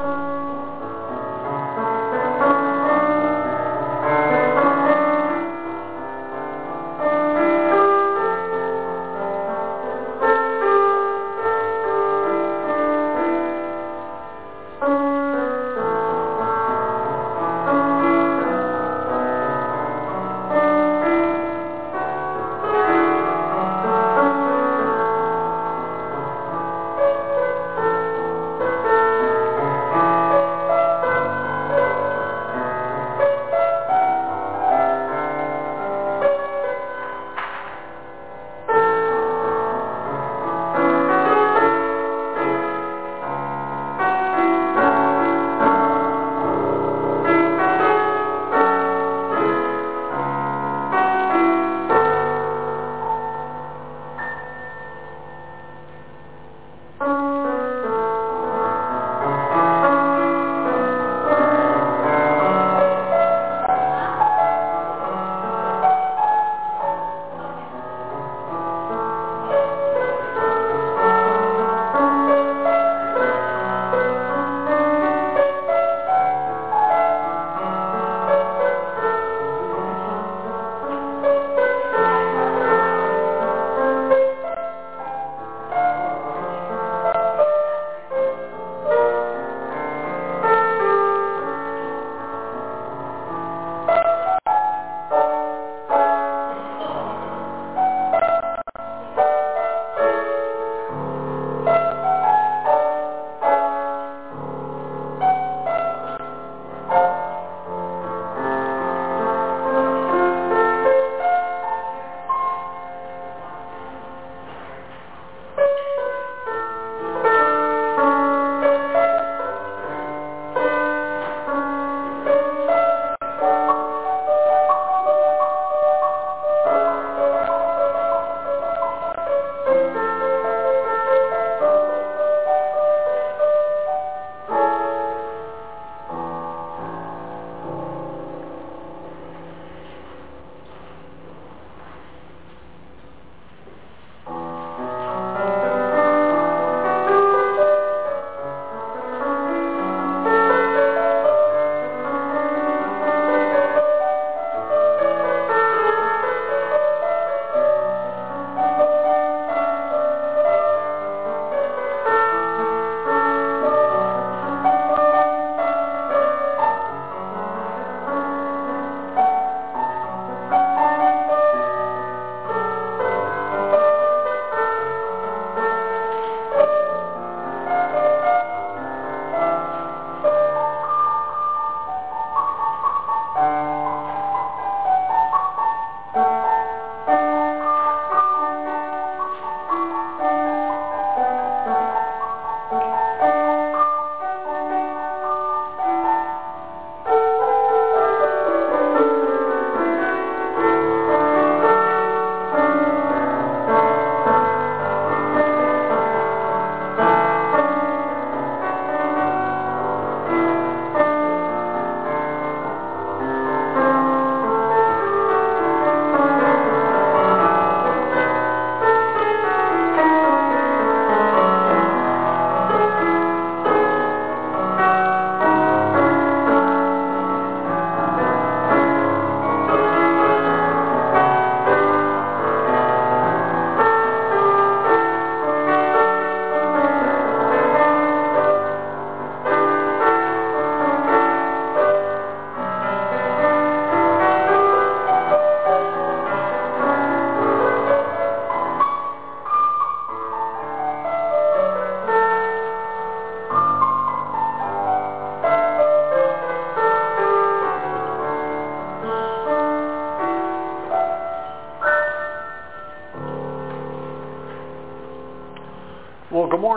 good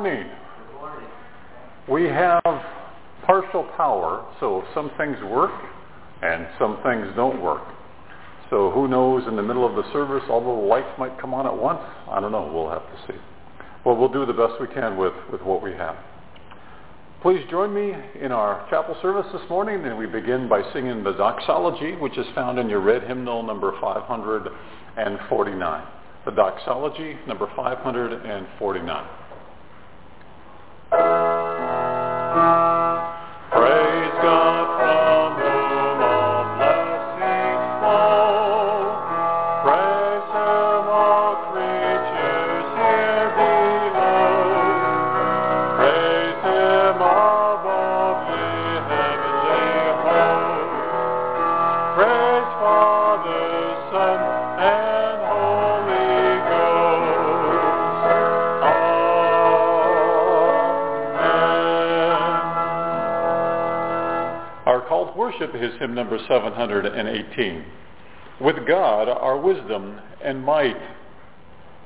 morning. Good morning. We have partial power, so some things work and some things don't work. So who knows, in the middle of the service, all the lights might come on at once. I don't know. We'll have to see. Well, we'll do the best we can with, with what we have. Please join me in our chapel service this morning, and we begin by singing the doxology, which is found in your red hymnal number 549. The doxology number 549. Pray. Worship is hymn number 718. With God are wisdom and might.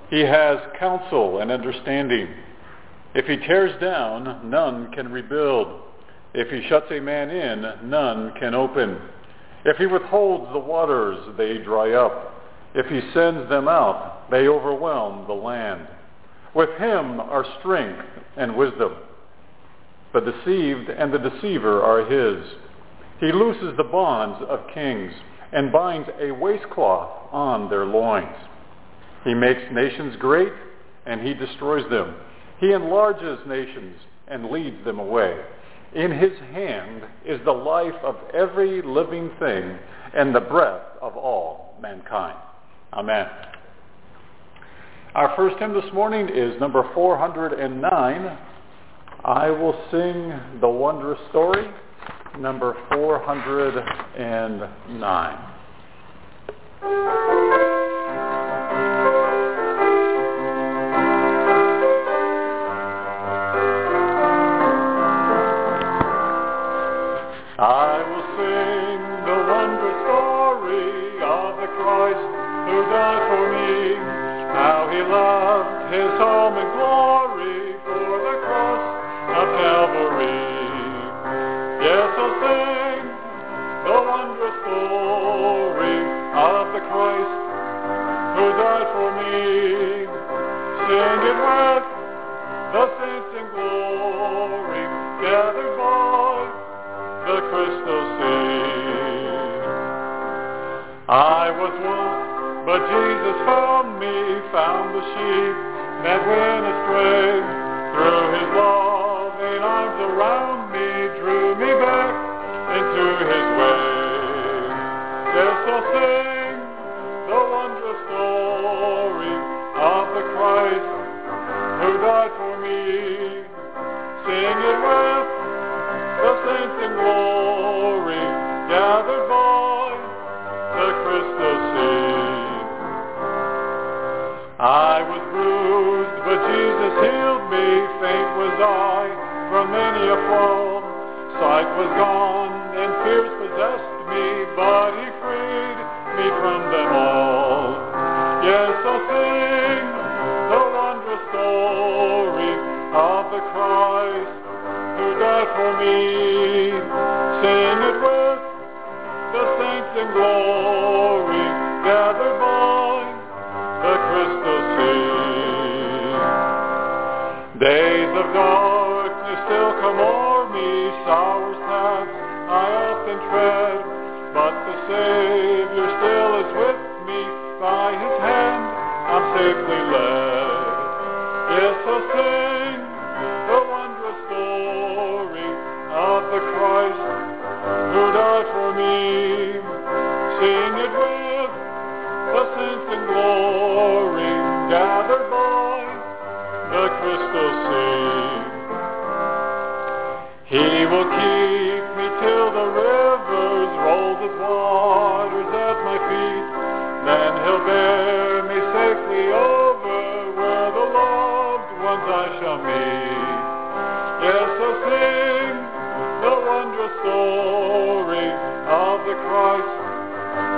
He has counsel and understanding. If he tears down, none can rebuild. If he shuts a man in, none can open. If he withholds the waters, they dry up. If he sends them out, they overwhelm the land. With him are strength and wisdom. The deceived and the deceiver are his. He looses the bonds of kings and binds a waistcloth on their loins. He makes nations great and he destroys them. He enlarges nations and leads them away. In his hand is the life of every living thing and the breath of all mankind. Amen. Our first hymn this morning is number 409. I will sing the wondrous story, number 409. I will sing the wondrous story of the Christ who died for me, how he loved his home and glory for the cross of Calvary. The Christ who died for me. Sing it with the saints in glory gathered by the crystal sea. I was lost, but Jesus found me, found the sheep that went astray. Through his loving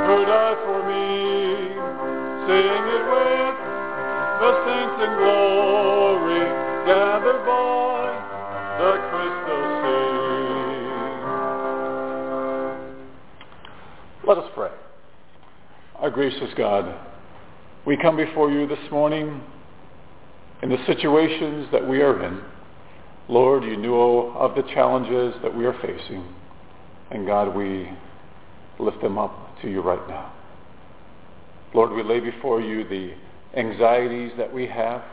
for me. Sing it with the saints in glory gathered by the sea. Let us pray. Our gracious God, we come before you this morning in the situations that we are in. Lord, you know of the challenges that we are facing. And God, we lift them up to you right now. Lord, we lay before you the anxieties that we have,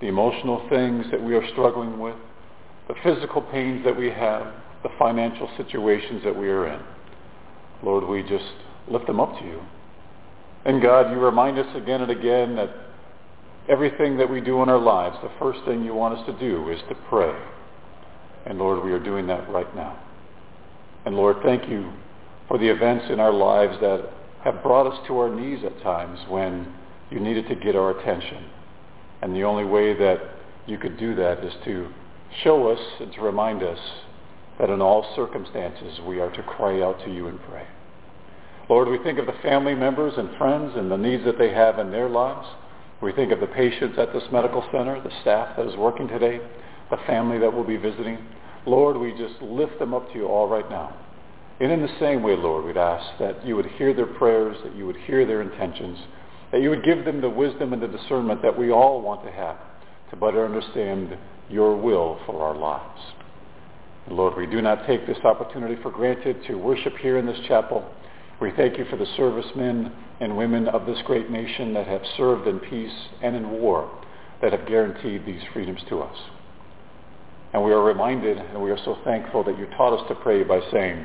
the emotional things that we are struggling with, the physical pains that we have, the financial situations that we are in. Lord, we just lift them up to you. And God, you remind us again and again that everything that we do in our lives, the first thing you want us to do is to pray. And Lord, we are doing that right now. And Lord, thank you for the events in our lives that have brought us to our knees at times when you needed to get our attention. And the only way that you could do that is to show us and to remind us that in all circumstances we are to cry out to you and pray. Lord, we think of the family members and friends and the needs that they have in their lives. We think of the patients at this medical center, the staff that is working today, the family that will be visiting. Lord, we just lift them up to you all right now. And in the same way, Lord, we'd ask that you would hear their prayers, that you would hear their intentions, that you would give them the wisdom and the discernment that we all want to have to better understand your will for our lives. Lord, we do not take this opportunity for granted to worship here in this chapel. We thank you for the servicemen and women of this great nation that have served in peace and in war, that have guaranteed these freedoms to us. And we are reminded and we are so thankful that you taught us to pray by saying,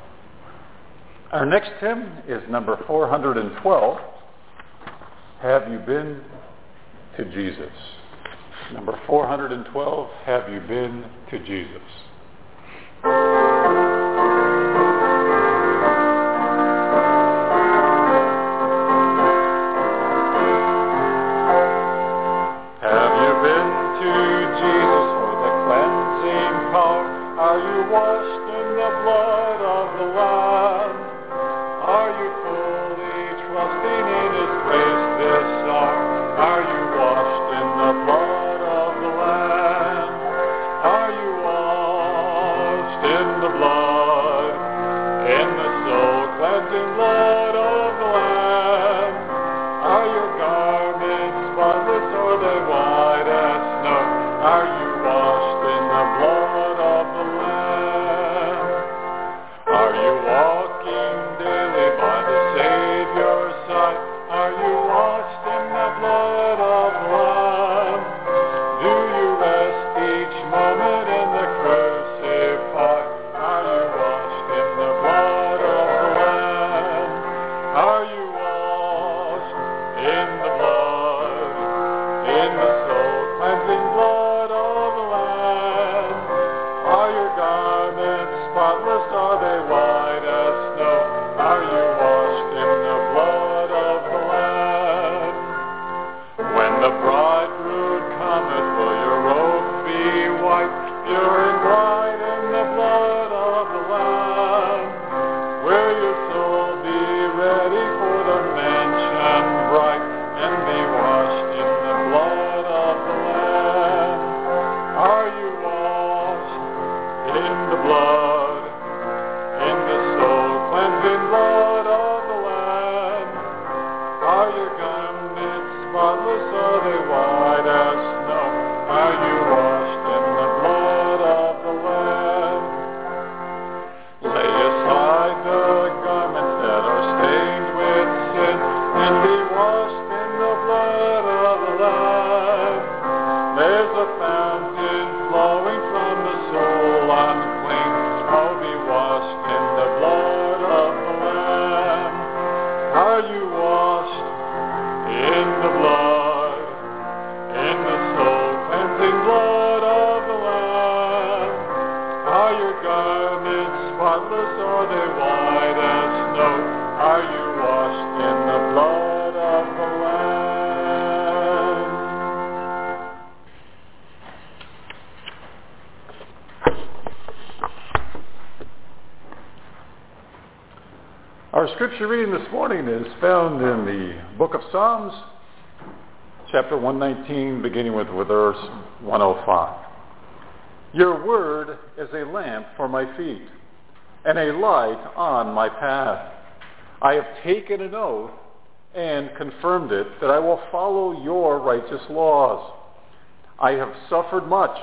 Our next hymn is number 412, Have You Been to Jesus? Number 412, Have You Been to Jesus? Is found in the book of Psalms, chapter 119, beginning with verse 105. Your word is a lamp for my feet and a light on my path. I have taken an oath and confirmed it that I will follow your righteous laws. I have suffered much.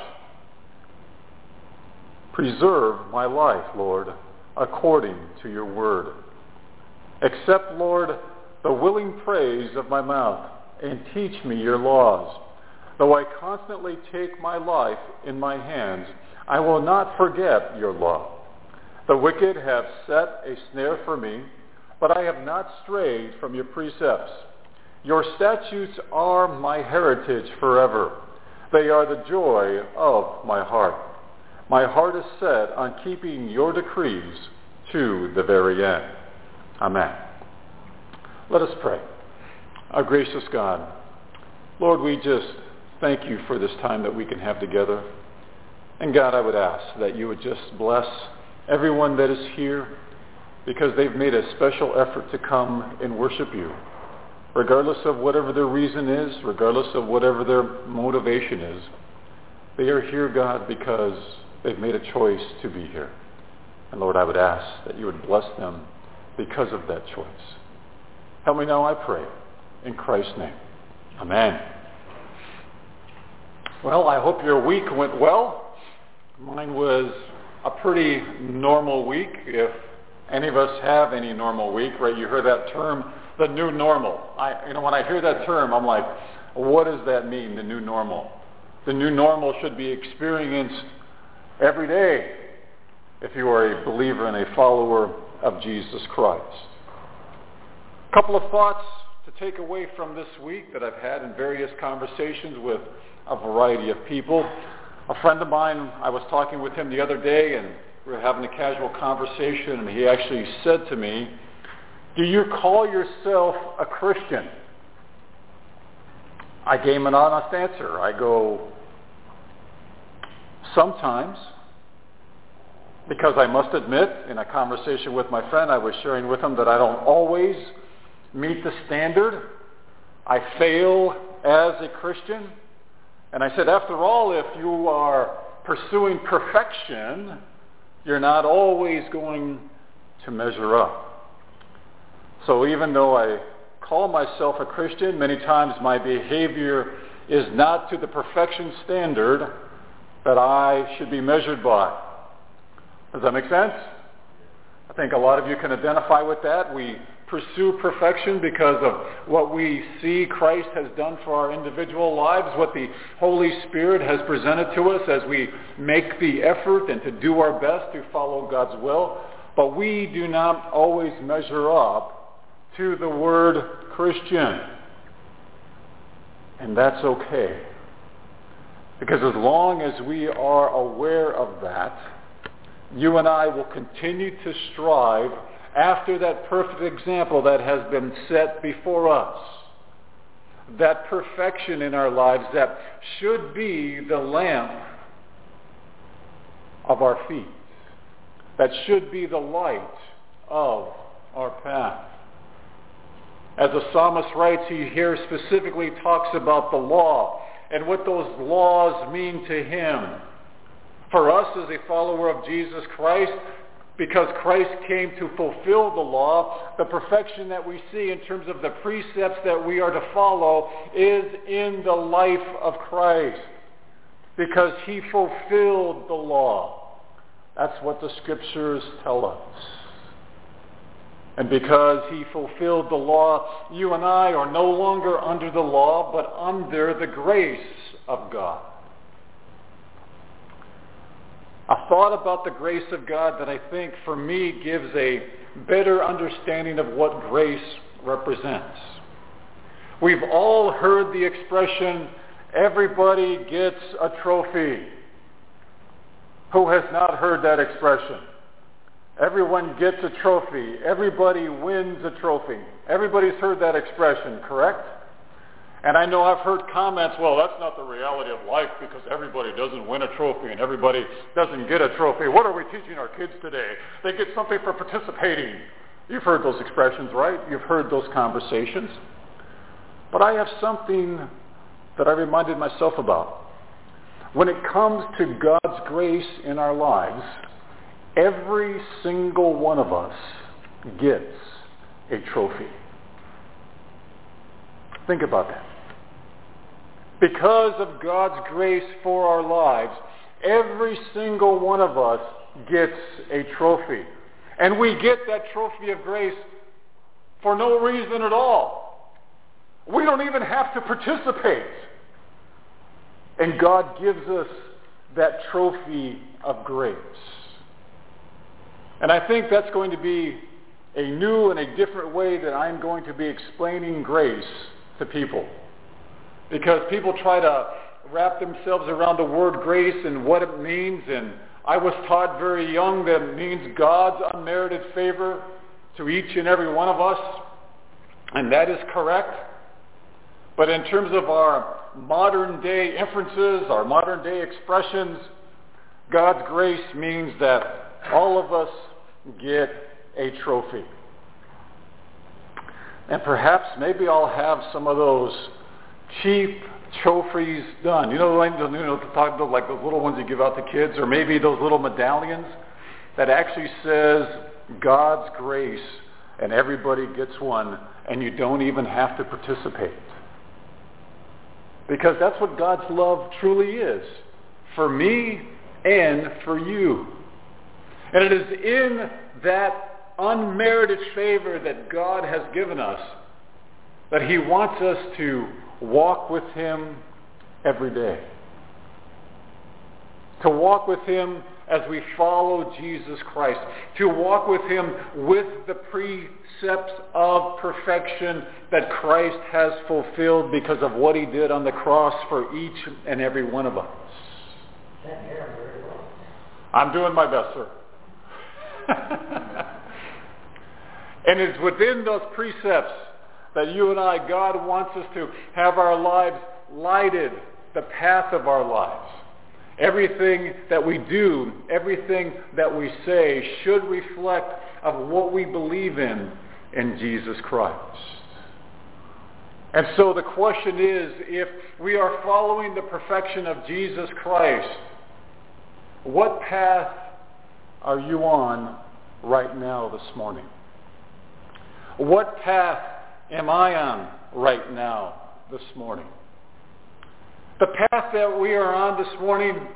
Preserve my life, Lord, according to your word. Accept, Lord, the willing praise of my mouth, and teach me your laws. Though I constantly take my life in my hands, I will not forget your law. The wicked have set a snare for me, but I have not strayed from your precepts. Your statutes are my heritage forever. They are the joy of my heart. My heart is set on keeping your decrees to the very end. Amen. Let us pray. Our gracious God, Lord, we just thank you for this time that we can have together. And God, I would ask that you would just bless everyone that is here because they've made a special effort to come and worship you. Regardless of whatever their reason is, regardless of whatever their motivation is, they are here, God, because they've made a choice to be here. And Lord, I would ask that you would bless them because of that choice. Help me now, I pray, in Christ's name. Amen. Well, I hope your week went well. Mine was a pretty normal week, if any of us have any normal week, right? You heard that term, the new normal. I, you know, when I hear that term, I'm like, what does that mean, the new normal? The new normal should be experienced every day if you are a believer and a follower of Jesus Christ. A couple of thoughts to take away from this week that I've had in various conversations with a variety of people. A friend of mine, I was talking with him the other day, and we were having a casual conversation, and he actually said to me, do you call yourself a Christian? I gave him an honest answer. I go, sometimes, because I must admit, in a conversation with my friend, I was sharing with him that I don't always meet the standard. I fail as a Christian. And I said, after all, if you are pursuing perfection, you're not always going to measure up. So even though I call myself a Christian, many times my behavior is not to the perfection standard that I should be measured by. Does that make sense? I think a lot of you can identify with that. We pursue perfection because of what we see Christ has done for our individual lives, what the Holy Spirit has presented to us as we make the effort and to do our best to follow God's will. But we do not always measure up to the word Christian. And that's okay. Because as long as we are aware of that, you and I will continue to strive after that perfect example that has been set before us. That perfection in our lives that should be the lamp of our feet. That should be the light of our path. As the psalmist writes, he here specifically talks about the law and what those laws mean to him. For us as a follower of Jesus Christ, because Christ came to fulfill the law, the perfection that we see in terms of the precepts that we are to follow is in the life of Christ. Because he fulfilled the law. That's what the scriptures tell us. And because he fulfilled the law, you and I are no longer under the law, but under the grace of God a thought about the grace of God that I think for me gives a better understanding of what grace represents. We've all heard the expression, everybody gets a trophy. Who has not heard that expression? Everyone gets a trophy. Everybody wins a trophy. Everybody's heard that expression, correct? And I know I've heard comments, well, that's not the reality of life because everybody doesn't win a trophy and everybody doesn't get a trophy. What are we teaching our kids today? They get something for participating. You've heard those expressions, right? You've heard those conversations. But I have something that I reminded myself about. When it comes to God's grace in our lives, every single one of us gets a trophy. Think about that. Because of God's grace for our lives, every single one of us gets a trophy. And we get that trophy of grace for no reason at all. We don't even have to participate. And God gives us that trophy of grace. And I think that's going to be a new and a different way that I'm going to be explaining grace to people. Because people try to wrap themselves around the word grace and what it means. And I was taught very young that it means God's unmerited favor to each and every one of us. And that is correct. But in terms of our modern day inferences, our modern day expressions, God's grace means that all of us get a trophy. And perhaps maybe I'll have some of those cheap trophies done. You know, you know, talk about like those little ones you give out to kids, or maybe those little medallions that actually says God's grace, and everybody gets one, and you don't even have to participate. Because that's what God's love truly is, for me and for you. And it is in that unmerited favor that God has given us that he wants us to walk with him every day. To walk with him as we follow Jesus Christ. To walk with him with the precepts of perfection that Christ has fulfilled because of what he did on the cross for each and every one of us. I'm doing my best, sir. and it's within those precepts that you and I, God wants us to have our lives lighted, the path of our lives. Everything that we do, everything that we say should reflect of what we believe in in Jesus Christ. And so the question is, if we are following the perfection of Jesus Christ, what path are you on right now this morning? What path am I on right now this morning? The path that we are on this morning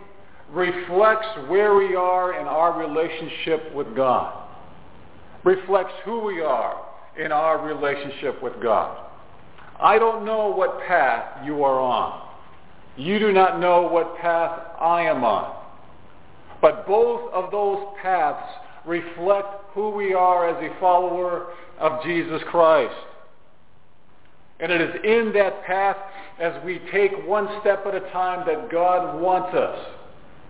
reflects where we are in our relationship with God. Reflects who we are in our relationship with God. I don't know what path you are on. You do not know what path I am on. But both of those paths reflect who we are as a follower of Jesus Christ. And it is in that path as we take one step at a time that God wants us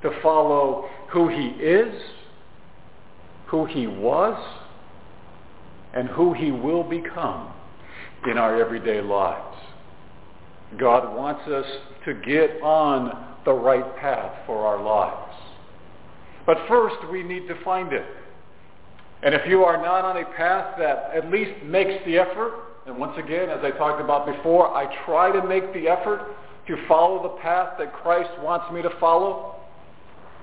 to follow who he is, who he was, and who he will become in our everyday lives. God wants us to get on the right path for our lives. But first, we need to find it. And if you are not on a path that at least makes the effort, and once again, as I talked about before, I try to make the effort to follow the path that Christ wants me to follow.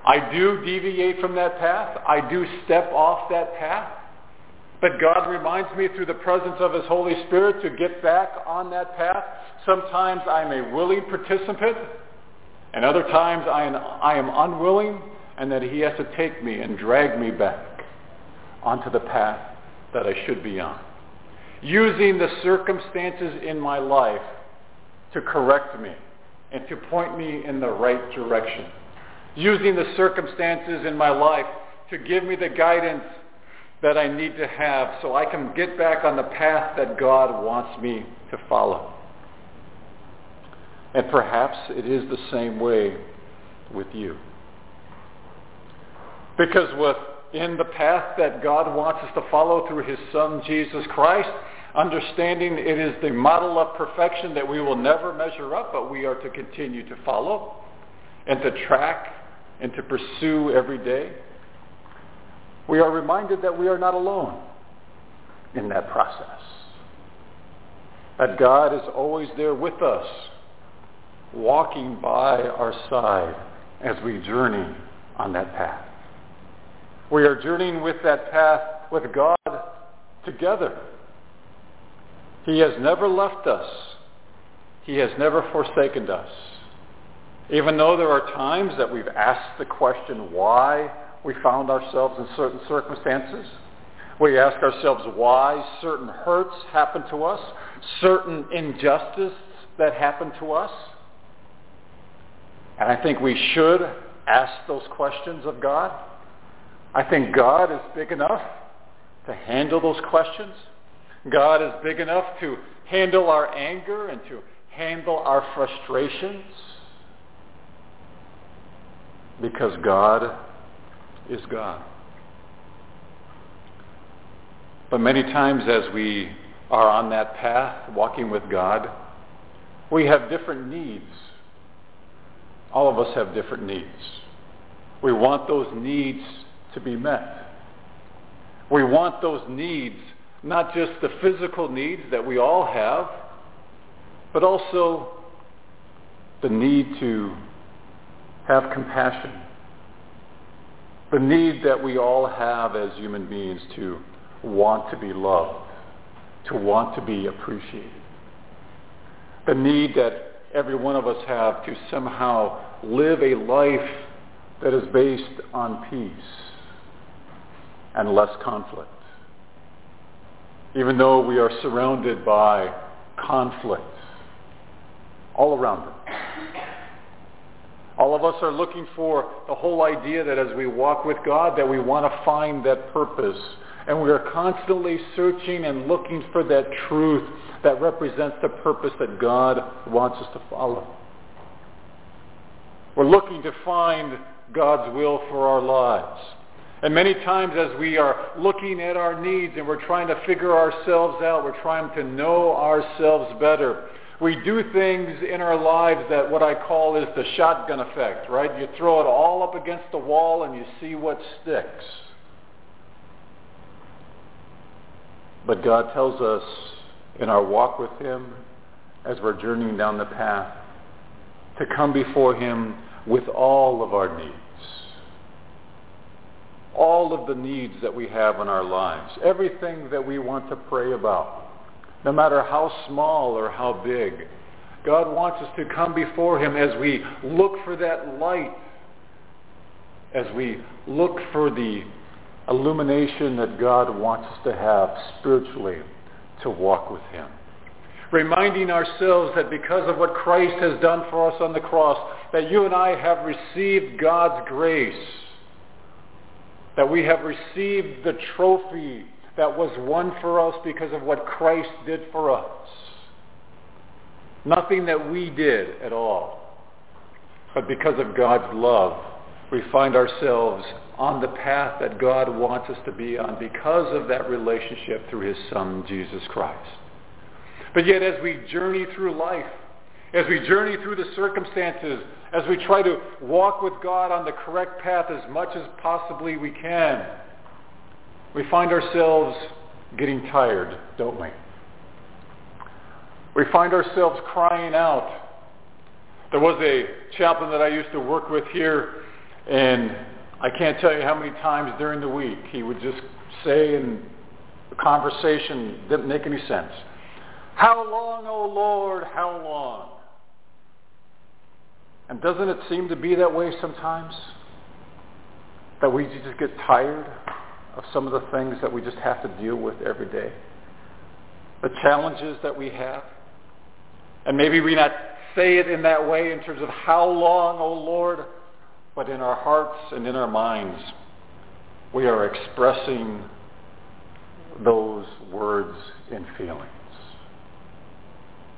I do deviate from that path. I do step off that path. But God reminds me through the presence of his Holy Spirit to get back on that path. Sometimes I'm a willing participant, and other times I am, I am unwilling, and that he has to take me and drag me back onto the path that I should be on. Using the circumstances in my life to correct me and to point me in the right direction. Using the circumstances in my life to give me the guidance that I need to have so I can get back on the path that God wants me to follow. And perhaps it is the same way with you. Because with in the path that God wants us to follow through his son Jesus Christ, understanding it is the model of perfection that we will never measure up, but we are to continue to follow and to track and to pursue every day. We are reminded that we are not alone in that process. That God is always there with us, walking by our side as we journey on that path. We are journeying with that path with God together. He has never left us. He has never forsaken us. Even though there are times that we've asked the question why we found ourselves in certain circumstances, we ask ourselves why certain hurts happen to us, certain injustice that happen to us. And I think we should ask those questions of God. I think God is big enough to handle those questions. God is big enough to handle our anger and to handle our frustrations. Because God is God. But many times as we are on that path, walking with God, we have different needs. All of us have different needs. We want those needs to be met. We want those needs, not just the physical needs that we all have, but also the need to have compassion. The need that we all have as human beings to want to be loved, to want to be appreciated. The need that every one of us have to somehow live a life that is based on peace and less conflict. Even though we are surrounded by conflict all around us. All of us are looking for the whole idea that as we walk with God that we want to find that purpose. And we are constantly searching and looking for that truth that represents the purpose that God wants us to follow. We're looking to find God's will for our lives. And many times as we are looking at our needs and we're trying to figure ourselves out, we're trying to know ourselves better, we do things in our lives that what I call is the shotgun effect, right? You throw it all up against the wall and you see what sticks. But God tells us in our walk with him as we're journeying down the path to come before him with all of our needs all of the needs that we have in our lives, everything that we want to pray about, no matter how small or how big. God wants us to come before him as we look for that light, as we look for the illumination that God wants us to have spiritually to walk with him. Reminding ourselves that because of what Christ has done for us on the cross, that you and I have received God's grace that we have received the trophy that was won for us because of what Christ did for us. Nothing that we did at all. But because of God's love, we find ourselves on the path that God wants us to be on because of that relationship through his Son, Jesus Christ. But yet as we journey through life, as we journey through the circumstances, as we try to walk with God on the correct path as much as possibly we can, we find ourselves getting tired, don't we? We find ourselves crying out. There was a chaplain that I used to work with here, and I can't tell you how many times during the week he would just say in a conversation didn't make any sense. How long, O oh Lord, how long? And doesn't it seem to be that way sometimes? That we just get tired of some of the things that we just have to deal with every day. The challenges that we have. And maybe we not say it in that way in terms of how long, O oh Lord, but in our hearts and in our minds, we are expressing those words and feelings.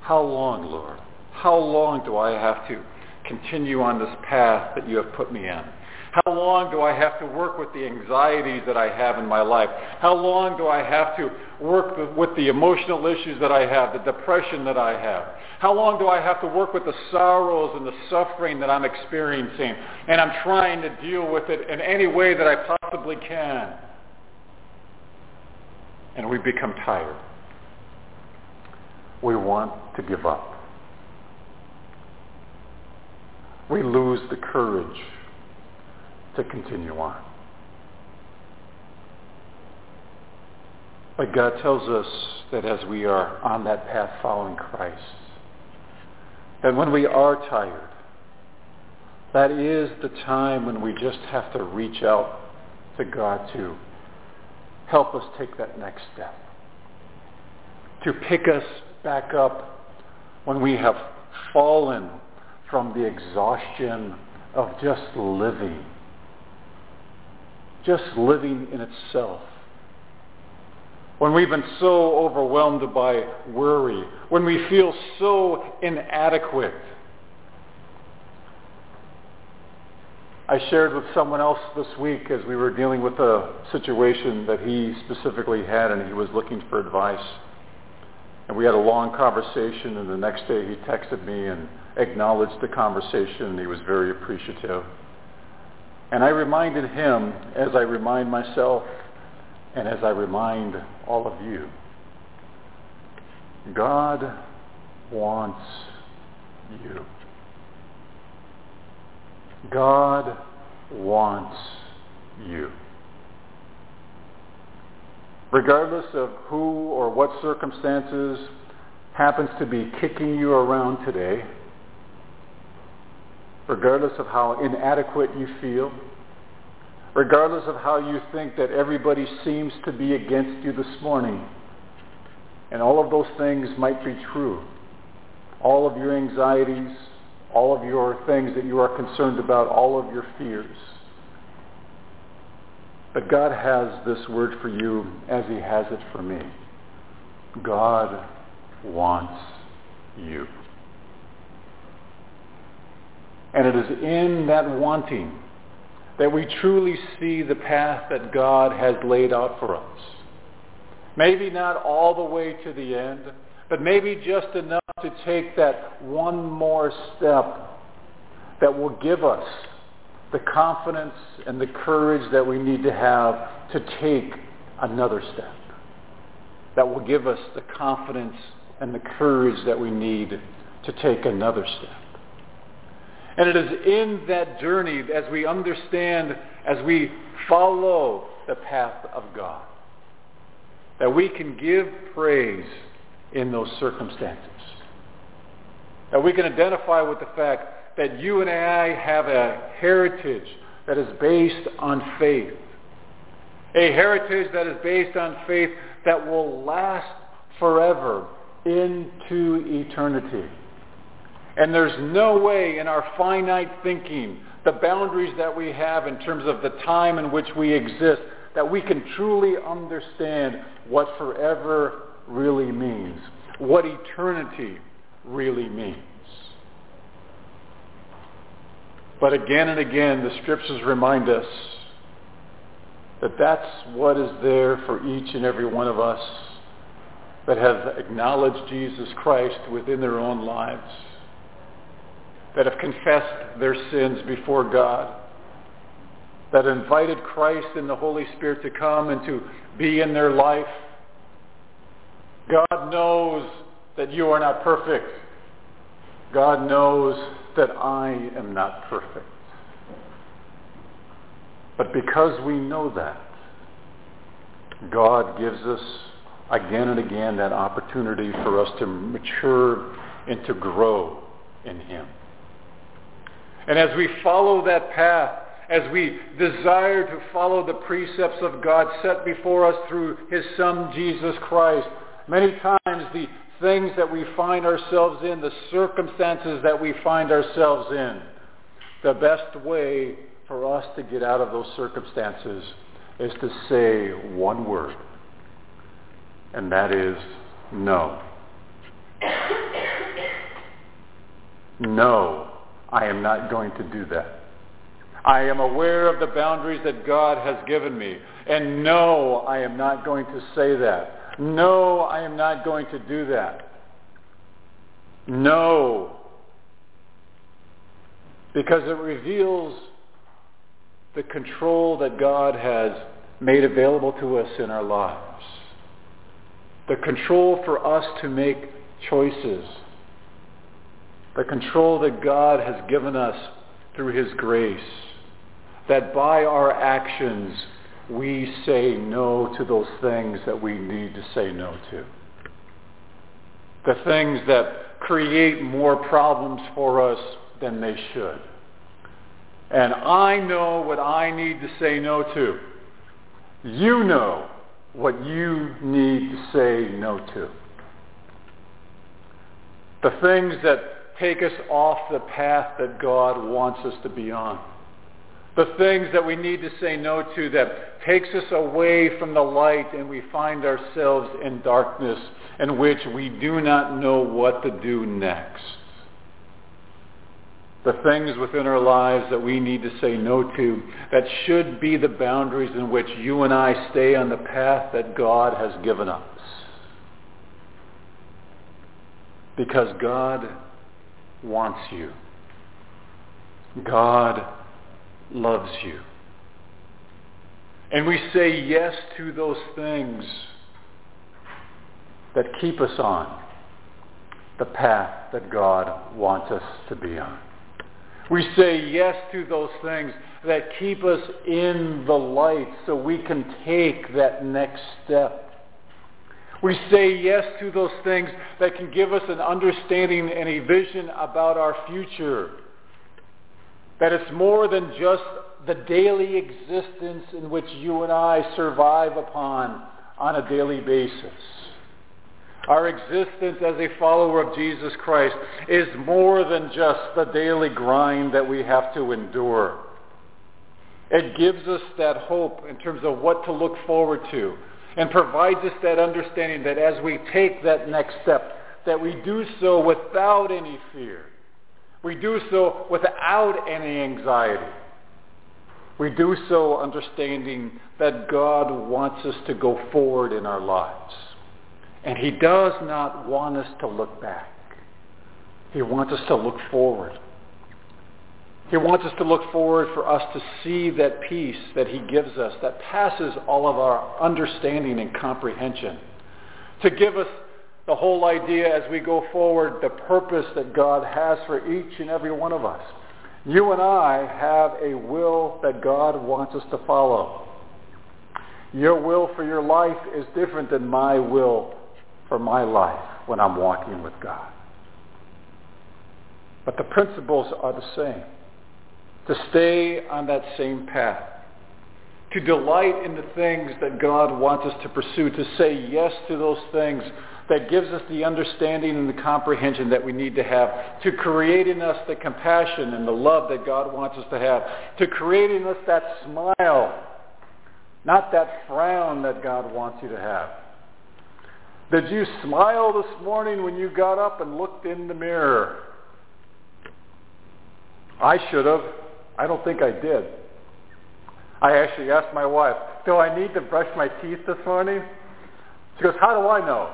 How long, Lord? How long do I have to continue on this path that you have put me in? How long do I have to work with the anxieties that I have in my life? How long do I have to work with the emotional issues that I have, the depression that I have? How long do I have to work with the sorrows and the suffering that I'm experiencing? And I'm trying to deal with it in any way that I possibly can. And we become tired. We want to give up. We lose the courage to continue on. But God tells us that as we are on that path following Christ, that when we are tired, that is the time when we just have to reach out to God to help us take that next step. To pick us back up when we have fallen from the exhaustion of just living. just living in itself. When we've been so overwhelmed by worry, when we feel so inadequate. I shared with someone else this week as we were dealing with a situation that he specifically had and he was looking for advice. And we had a long conversation and the next day he texted me and acknowledged the conversation and he was very appreciative. And I reminded him, as I remind myself, and as I remind all of you, God wants you. God wants you. Regardless of who or what circumstances happens to be kicking you around today, regardless of how inadequate you feel, regardless of how you think that everybody seems to be against you this morning. And all of those things might be true. All of your anxieties, all of your things that you are concerned about, all of your fears. But God has this word for you as he has it for me. God wants you. And it is in that wanting that we truly see the path that God has laid out for us. Maybe not all the way to the end, but maybe just enough to take that one more step that will give us the confidence and the courage that we need to have to take another step. That will give us the confidence and the courage that we need to take another step. And it is in that journey as we understand, as we follow the path of God, that we can give praise in those circumstances. That we can identify with the fact that you and I have a heritage that is based on faith. A heritage that is based on faith that will last forever into eternity. And there's no way in our finite thinking, the boundaries that we have in terms of the time in which we exist, that we can truly understand what forever really means, what eternity really means. But again and again, the scriptures remind us that that's what is there for each and every one of us that have acknowledged Jesus Christ within their own lives that have confessed their sins before God, that invited Christ and the Holy Spirit to come and to be in their life. God knows that you are not perfect. God knows that I am not perfect. But because we know that, God gives us again and again that opportunity for us to mature and to grow in him. And as we follow that path, as we desire to follow the precepts of God set before us through his Son, Jesus Christ, many times the things that we find ourselves in, the circumstances that we find ourselves in, the best way for us to get out of those circumstances is to say one word, and that is no. No. I am not going to do that. I am aware of the boundaries that God has given me. And no, I am not going to say that. No, I am not going to do that. No. Because it reveals the control that God has made available to us in our lives. The control for us to make choices the control that God has given us through his grace, that by our actions we say no to those things that we need to say no to. The things that create more problems for us than they should. And I know what I need to say no to. You know what you need to say no to. The things that take us off the path that God wants us to be on. The things that we need to say no to that takes us away from the light and we find ourselves in darkness in which we do not know what to do next. The things within our lives that we need to say no to that should be the boundaries in which you and I stay on the path that God has given us. Because God wants you. God loves you. And we say yes to those things that keep us on the path that God wants us to be on. We say yes to those things that keep us in the light so we can take that next step. We say yes to those things that can give us an understanding and a vision about our future. That it's more than just the daily existence in which you and I survive upon on a daily basis. Our existence as a follower of Jesus Christ is more than just the daily grind that we have to endure. It gives us that hope in terms of what to look forward to and provides us that understanding that as we take that next step, that we do so without any fear. We do so without any anxiety. We do so understanding that God wants us to go forward in our lives. And he does not want us to look back. He wants us to look forward. He wants us to look forward for us to see that peace that he gives us that passes all of our understanding and comprehension. To give us the whole idea as we go forward, the purpose that God has for each and every one of us. You and I have a will that God wants us to follow. Your will for your life is different than my will for my life when I'm walking with God. But the principles are the same. To stay on that same path. To delight in the things that God wants us to pursue. To say yes to those things that gives us the understanding and the comprehension that we need to have. To create in us the compassion and the love that God wants us to have. To create in us that smile. Not that frown that God wants you to have did you smile this morning when you got up and looked in the mirror? I should have. I don't think I did. I actually asked my wife, do I need to brush my teeth this morning? She goes, how do I know?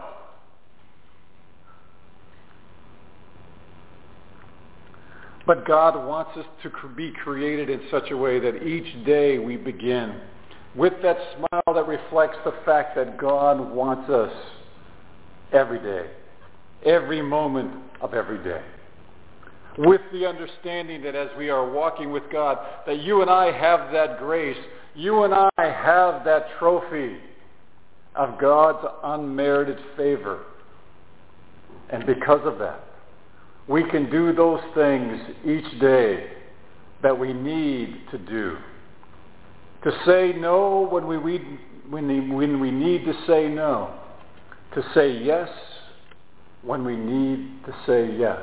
But God wants us to be created in such a way that each day we begin with that smile that reflects the fact that God wants us every day, every moment of every day. With the understanding that as we are walking with God, that you and I have that grace. You and I have that trophy of God's unmerited favor. And because of that, we can do those things each day that we need to do. To say no when we, when when we need to say no to say yes when we need to say yes,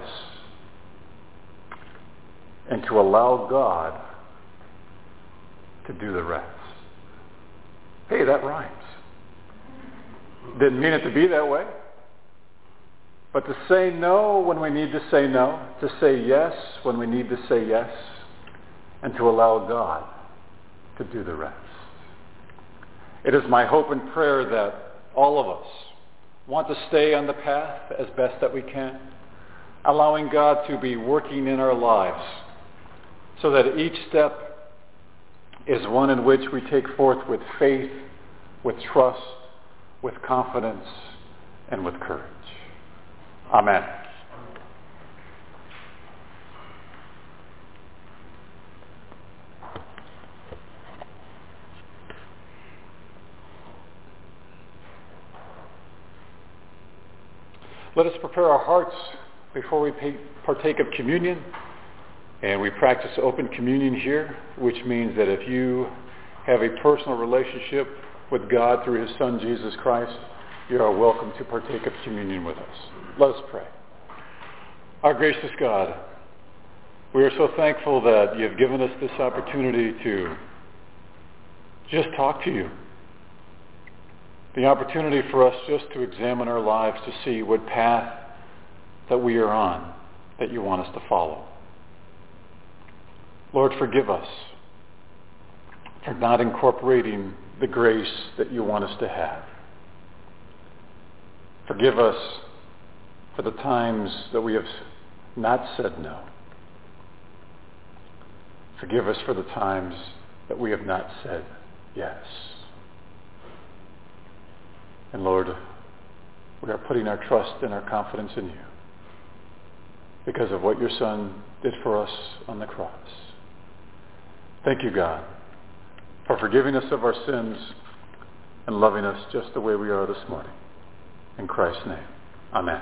and to allow God to do the rest. Hey, that rhymes. Didn't mean it to be that way. But to say no when we need to say no, to say yes when we need to say yes, and to allow God to do the rest. It is my hope and prayer that all of us want to stay on the path as best that we can, allowing God to be working in our lives so that each step is one in which we take forth with faith, with trust, with confidence, and with courage. Amen. Let us prepare our hearts before we partake of communion. And we practice open communion here, which means that if you have a personal relationship with God through his Son, Jesus Christ, you are welcome to partake of communion with us. Let us pray. Our gracious God, We are so thankful that you have given us this opportunity to just talk to you. The opportunity for us just to examine our lives to see what path that we are on that you want us to follow. Lord, forgive us for not incorporating the grace that you want us to have. Forgive us for the times that we have not said no. Forgive us for the times that we have not said yes. And Lord, we are putting our trust and our confidence in you because of what your Son did for us on the cross. Thank you, God, for forgiving us of our sins and loving us just the way we are this morning. In Christ's name, amen.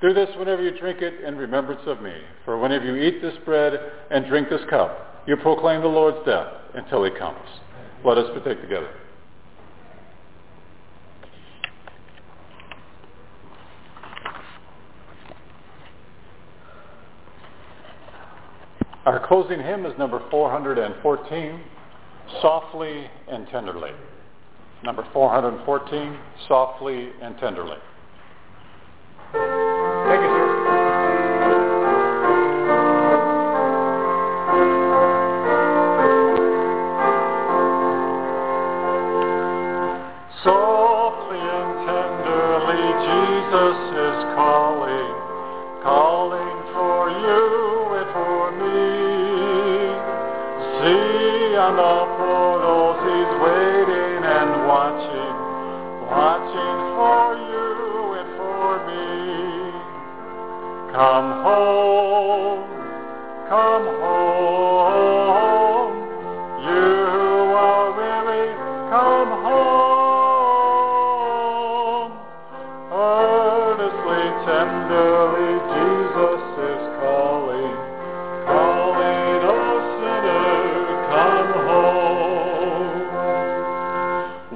Do this whenever you drink it in remembrance of me. For whenever you eat this bread and drink this cup, you proclaim the Lord's death until he comes. Let us partake together. Our closing hymn is number 414, Softly and Tenderly. Number 414, Softly and Tenderly.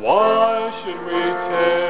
Why should we take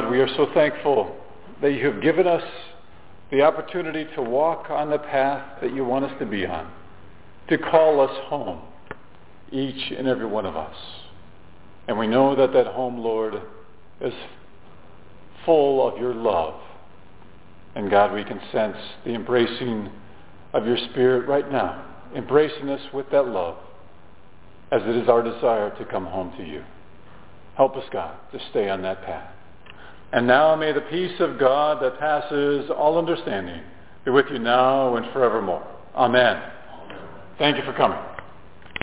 God, we are so thankful that you have given us the opportunity to walk on the path that you want us to be on, to call us home, each and every one of us. And we know that that home, Lord, is full of your love. And God, we can sense the embracing of your Spirit right now, embracing us with that love, as it is our desire to come home to you. Help us, God, to stay on that path. And now may the peace of God that passes all understanding be with you now and forevermore. Amen. Thank you for coming.